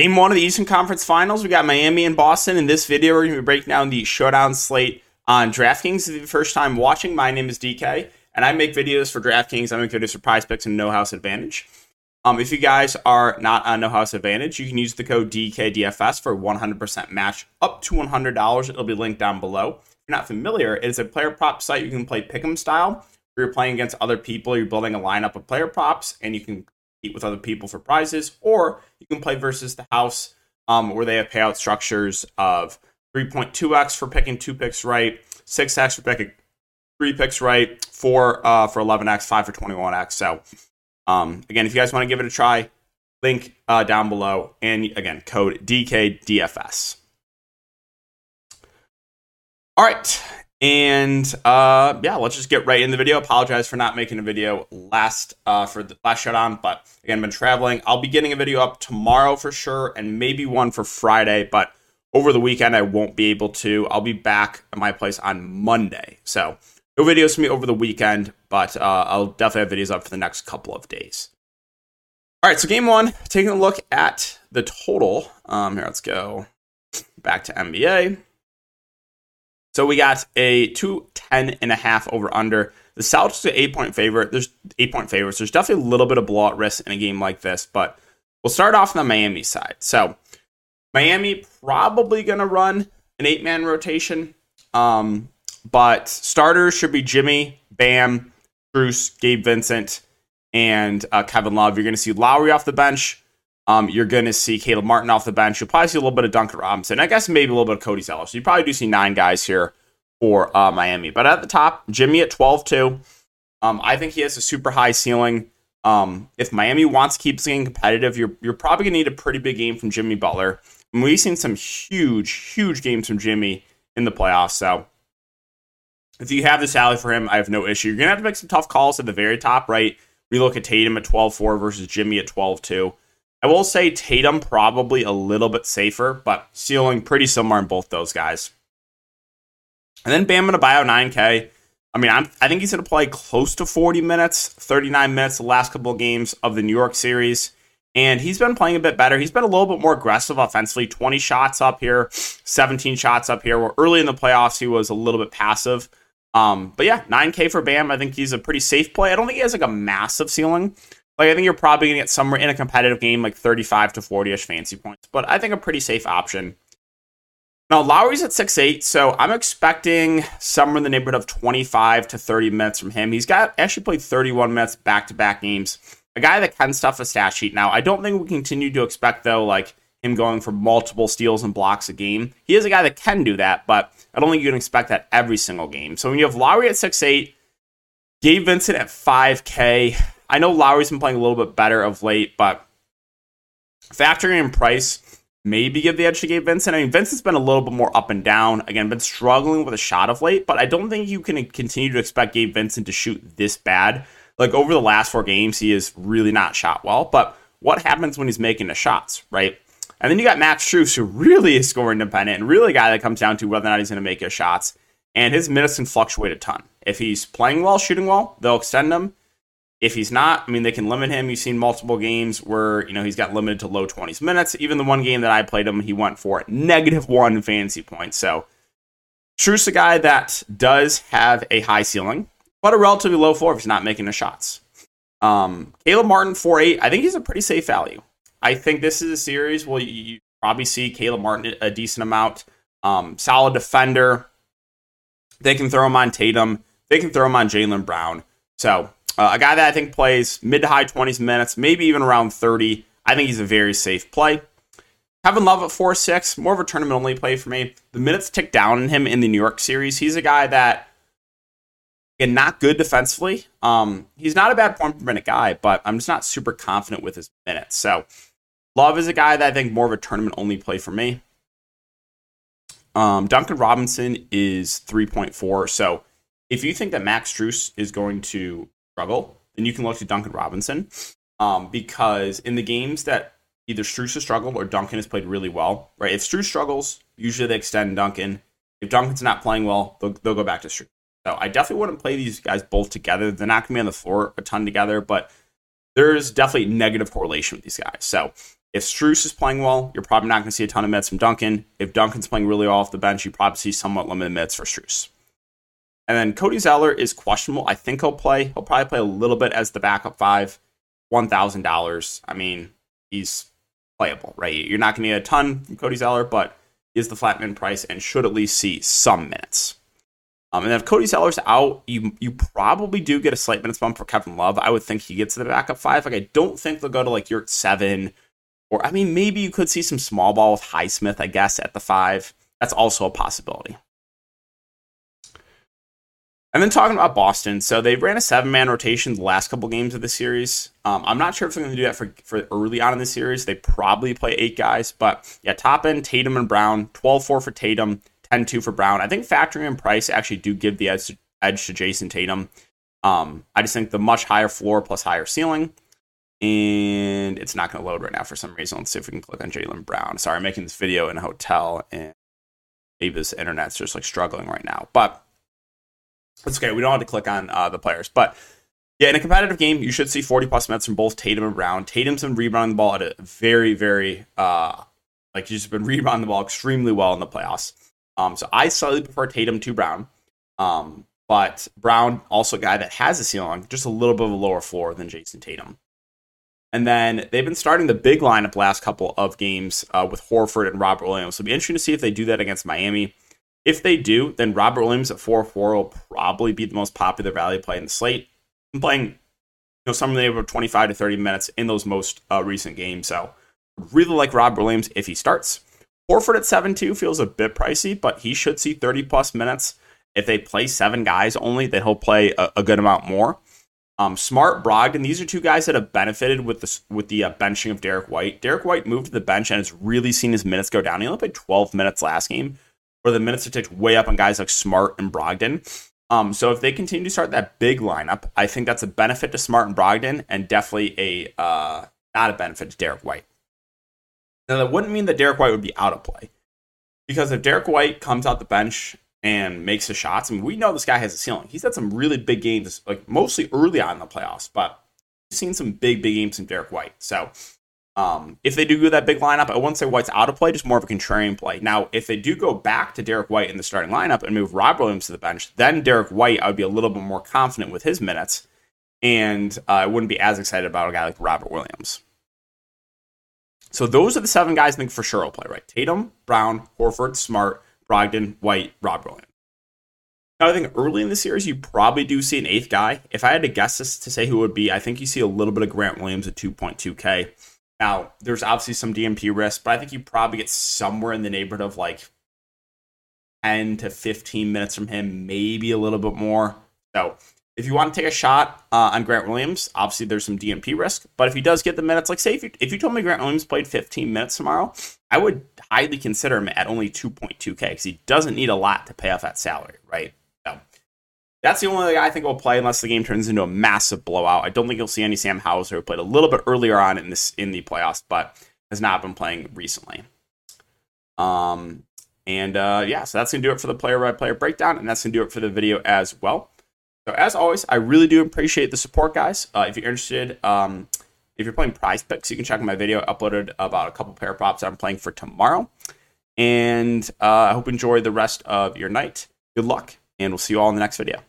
Game one of the Eastern Conference Finals, we got Miami and Boston. In this video, we're going to be breaking down the showdown slate on DraftKings. If you're the first time watching, my name is DK, and I make videos for DraftKings. I make videos for Prize Picks and No House Advantage. Um, if you guys are not on No House Advantage, you can use the code DKDFS for 100% match up to $100. It'll be linked down below. If you're not familiar, it is a player prop site. You can play pick'em style. You're playing against other people, you're building a lineup of player props, and you can compete with other people for prizes, or you can play versus the house, um, where they have payout structures of 3.2x for picking two picks right, 6x for picking three picks right, four uh, for 11x, five for 21x. So, um, again, if you guys want to give it a try, link uh, down below, and again, code DKDFS. All right, and uh, yeah, let's just get right in the video. Apologize for not making a video last uh, for the last showdown, but again, been traveling. I'll be getting a video up tomorrow for sure, and maybe one for Friday. But over the weekend, I won't be able to. I'll be back at my place on Monday, so no videos for me over the weekend. But uh, I'll definitely have videos up for the next couple of days. All right, so game one, taking a look at the total. Um, here, let's go back to NBA. So we got a 210 and a half over under. The Celtics are eight point favorite. There's eight point favorites. There's definitely a little bit of blowout risk in a game like this, but we'll start off on the Miami side. So Miami probably going to run an eight man rotation, um, but starters should be Jimmy, Bam, Bruce, Gabe Vincent, and uh, Kevin Love. You're going to see Lowry off the bench. Um, you're going to see Caleb Martin off the bench. You'll probably see a little bit of Duncan Robinson. I guess maybe a little bit of Cody Zeller. So you probably do see nine guys here for uh, Miami. But at the top, Jimmy at 12 2. Um, I think he has a super high ceiling. Um, if Miami wants to keep staying competitive, you're, you're probably going to need a pretty big game from Jimmy Butler. And we've seen some huge, huge games from Jimmy in the playoffs. So if you have the salary for him, I have no issue. You're going to have to make some tough calls at the very top, right? We look at Tatum at 12 4 versus Jimmy at 12 2. I will say Tatum probably a little bit safer, but ceiling pretty similar in both those guys. And then Bam buy out 9K. I mean, I'm, I think he's going to play close to 40 minutes, 39 minutes the last couple of games of the New York series. And he's been playing a bit better. He's been a little bit more aggressive offensively 20 shots up here, 17 shots up here. Where early in the playoffs, he was a little bit passive. Um, but yeah, 9K for Bam. I think he's a pretty safe play. I don't think he has like a massive ceiling. Like I think you're probably gonna get somewhere in a competitive game like 35 to 40ish fancy points, but I think a pretty safe option. Now Lowry's at six eight, so I'm expecting somewhere in the neighborhood of 25 to 30 minutes from him. He's got actually played 31 minutes back to back games. A guy that can stuff a stat sheet. Now I don't think we continue to expect though like him going for multiple steals and blocks a game. He is a guy that can do that, but I don't think you can expect that every single game. So when you have Lowry at six eight, Gabe Vincent at 5K, I know Lowry's been playing a little bit better of late, but factoring in price, maybe give the edge to Gabe Vincent. I mean, Vincent's been a little bit more up and down. Again, been struggling with a shot of late, but I don't think you can continue to expect Gabe Vincent to shoot this bad. Like over the last four games, he is really not shot well. But what happens when he's making the shots, right? And then you got Max Strus, who really is scoring dependent and really a guy that comes down to whether or not he's going to make his shots. And his minutes can fluctuate a ton. If he's playing well, shooting well, they'll extend him. If he's not, I mean, they can limit him. You've seen multiple games where, you know, he's got limited to low 20s minutes. Even the one game that I played him, he went for negative one fantasy points. So, Strus a guy that does have a high ceiling, but a relatively low floor if he's not making the shots. Um, Caleb Martin, 4'8, I think he's a pretty safe value. I think this is a series where you probably see Caleb Martin a decent amount. Um, solid defender. They can throw him on Tatum. They can throw him on Jaylen Brown. So uh, a guy that I think plays mid to high 20s minutes, maybe even around 30. I think he's a very safe play. Kevin Love at 4 6, more of a tournament only play for me. The minutes tick down in him in the New York series. He's a guy that, again, not good defensively. Um, he's not a bad point per minute guy, but I'm just not super confident with his minutes. So Love is a guy that I think more of a tournament only play for me. Um, Duncan Robinson is 3.4. So if you think that Max Strus is going to struggle, then you can look to Duncan Robinson. Um, because in the games that either Strus has struggled or Duncan has played really well, right? If Strus struggles, usually they extend Duncan. If Duncan's not playing well, they'll, they'll go back to Strus. So I definitely wouldn't play these guys both together. They're not going to be on the floor a ton together, but there's definitely negative correlation with these guys. So If Strus is playing well, you're probably not going to see a ton of minutes from Duncan. If Duncan's playing really well off the bench, you probably see somewhat limited minutes for Strus. And then Cody Zeller is questionable. I think he'll play. He'll probably play a little bit as the backup five. $1,000. I mean, he's playable, right? You're not going to get a ton from Cody Zeller, but is the flat min price and should at least see some minutes. Um, and if Cody Zeller's out, you you probably do get a slight minutes bump for Kevin Love. I would think he gets the backup five. Like I don't think they'll go to like your seven, or I mean maybe you could see some small ball with Highsmith, I guess, at the five. That's also a possibility. And then talking about Boston, so they ran a seven man rotation the last couple games of the series. Um, I'm not sure if they're going to do that for, for early on in the series. They probably play eight guys, but yeah, top end Tatum and Brown, 12 4 for Tatum, 10 2 for Brown. I think factoring in price actually do give the edge to, edge to Jayson Tatum. Um, I just think the much higher floor plus higher ceiling. And it's not going to load right now for some reason. Let's see if we can click on Jaylen Brown. Sorry, I'm making this video in a hotel and maybe this internet's just like struggling right now. But it's okay. We don't have to click on uh, the players, but yeah, in a competitive game, you should see 40 plus minutes from both Tatum and Brown. Tatum's been rebounding the ball at a very, very uh, like he's been rebounding the ball extremely well in the playoffs. Um, so I slightly prefer Tatum to Brown. Um, but Brown also a guy that has a ceiling, just a little bit of a lower floor than Jayson Tatum. And then they've been starting the big lineup last couple of games uh, with Horford and Robert Williams. So it'll be interesting to see if they do that against Miami. If they do, then Robert Williams at 4 4 will probably be the most popular value play in the slate. I'm playing you know, somewhere over 25 to 30 minutes in those most uh, recent games. So, really like Robert Williams if he starts. Horford at 7 2 feels a bit pricey, but he should see 30 plus minutes. If they play seven guys only, then he'll play a, a good amount more. Um, Smart, Brogdon, these are two guys that have benefited with the with the uh, benching of Derrick White. Derrick White moved to the bench and has really seen his minutes go down. He only played 12 minutes last game, where the minutes are ticked way up on guys like Smart and Brogdon. Um, so if they continue to start that big lineup, I think that's a benefit to Smart and Brogdon, and definitely a uh, not a benefit to Derrick White. Now that wouldn't mean that Derrick White would be out of play, because if Derrick White comes out the bench and makes the shots, I mean we know this guy has a ceiling. He's had some really big games, like mostly early on in the playoffs, but we've seen some big big games from Derrick White. So um, if they do go that big lineup, I wouldn't say White's out of play, just more of a contrarian play. Now, if they do go back to Derrick White in the starting lineup and move Rob Williams to the bench, then Derrick White, I would be a little bit more confident with his minutes, and uh, I wouldn't be as excited about a guy like Robert Williams. So those are the seven guys I think for sure will play, right? Tatum, Brown, Horford, Smart, Brogdon, White, Rob Williams. Now, I think early in the series, you probably do see an eighth guy. If I had to guess this to say who would be, I think you see a little bit of Grant Williams at 2.2K. Now, there's obviously some DMP risk, but I think you probably get somewhere in the neighborhood of like 10 to 15 minutes from him, maybe a little bit more. So, if you want to take a shot uh, on Grant Williams, obviously there's some DMP risk. But if he does get the minutes, like say if you, if you told me Grant Williams played 15 minutes tomorrow, I would highly consider him at only 2.2K because he doesn't need a lot to pay off that salary, right? That's the only guy I think will play unless the game turns into a massive blowout. I don't think you'll see any Sam Hauser who played a little bit earlier on in this in the playoffs, but has not been playing recently. Um, and uh, yeah, so that's gonna do it for the player by player breakdown, and that's gonna do it for the video as well. So as always, I really do appreciate the support, guys. Uh, if you're interested, um, if you're playing Prize Picks, you can check my video uploaded about a couple pair of props I'm playing for tomorrow. And uh, I hope you enjoy the rest of your night. Good luck, and we'll see you all in the next video.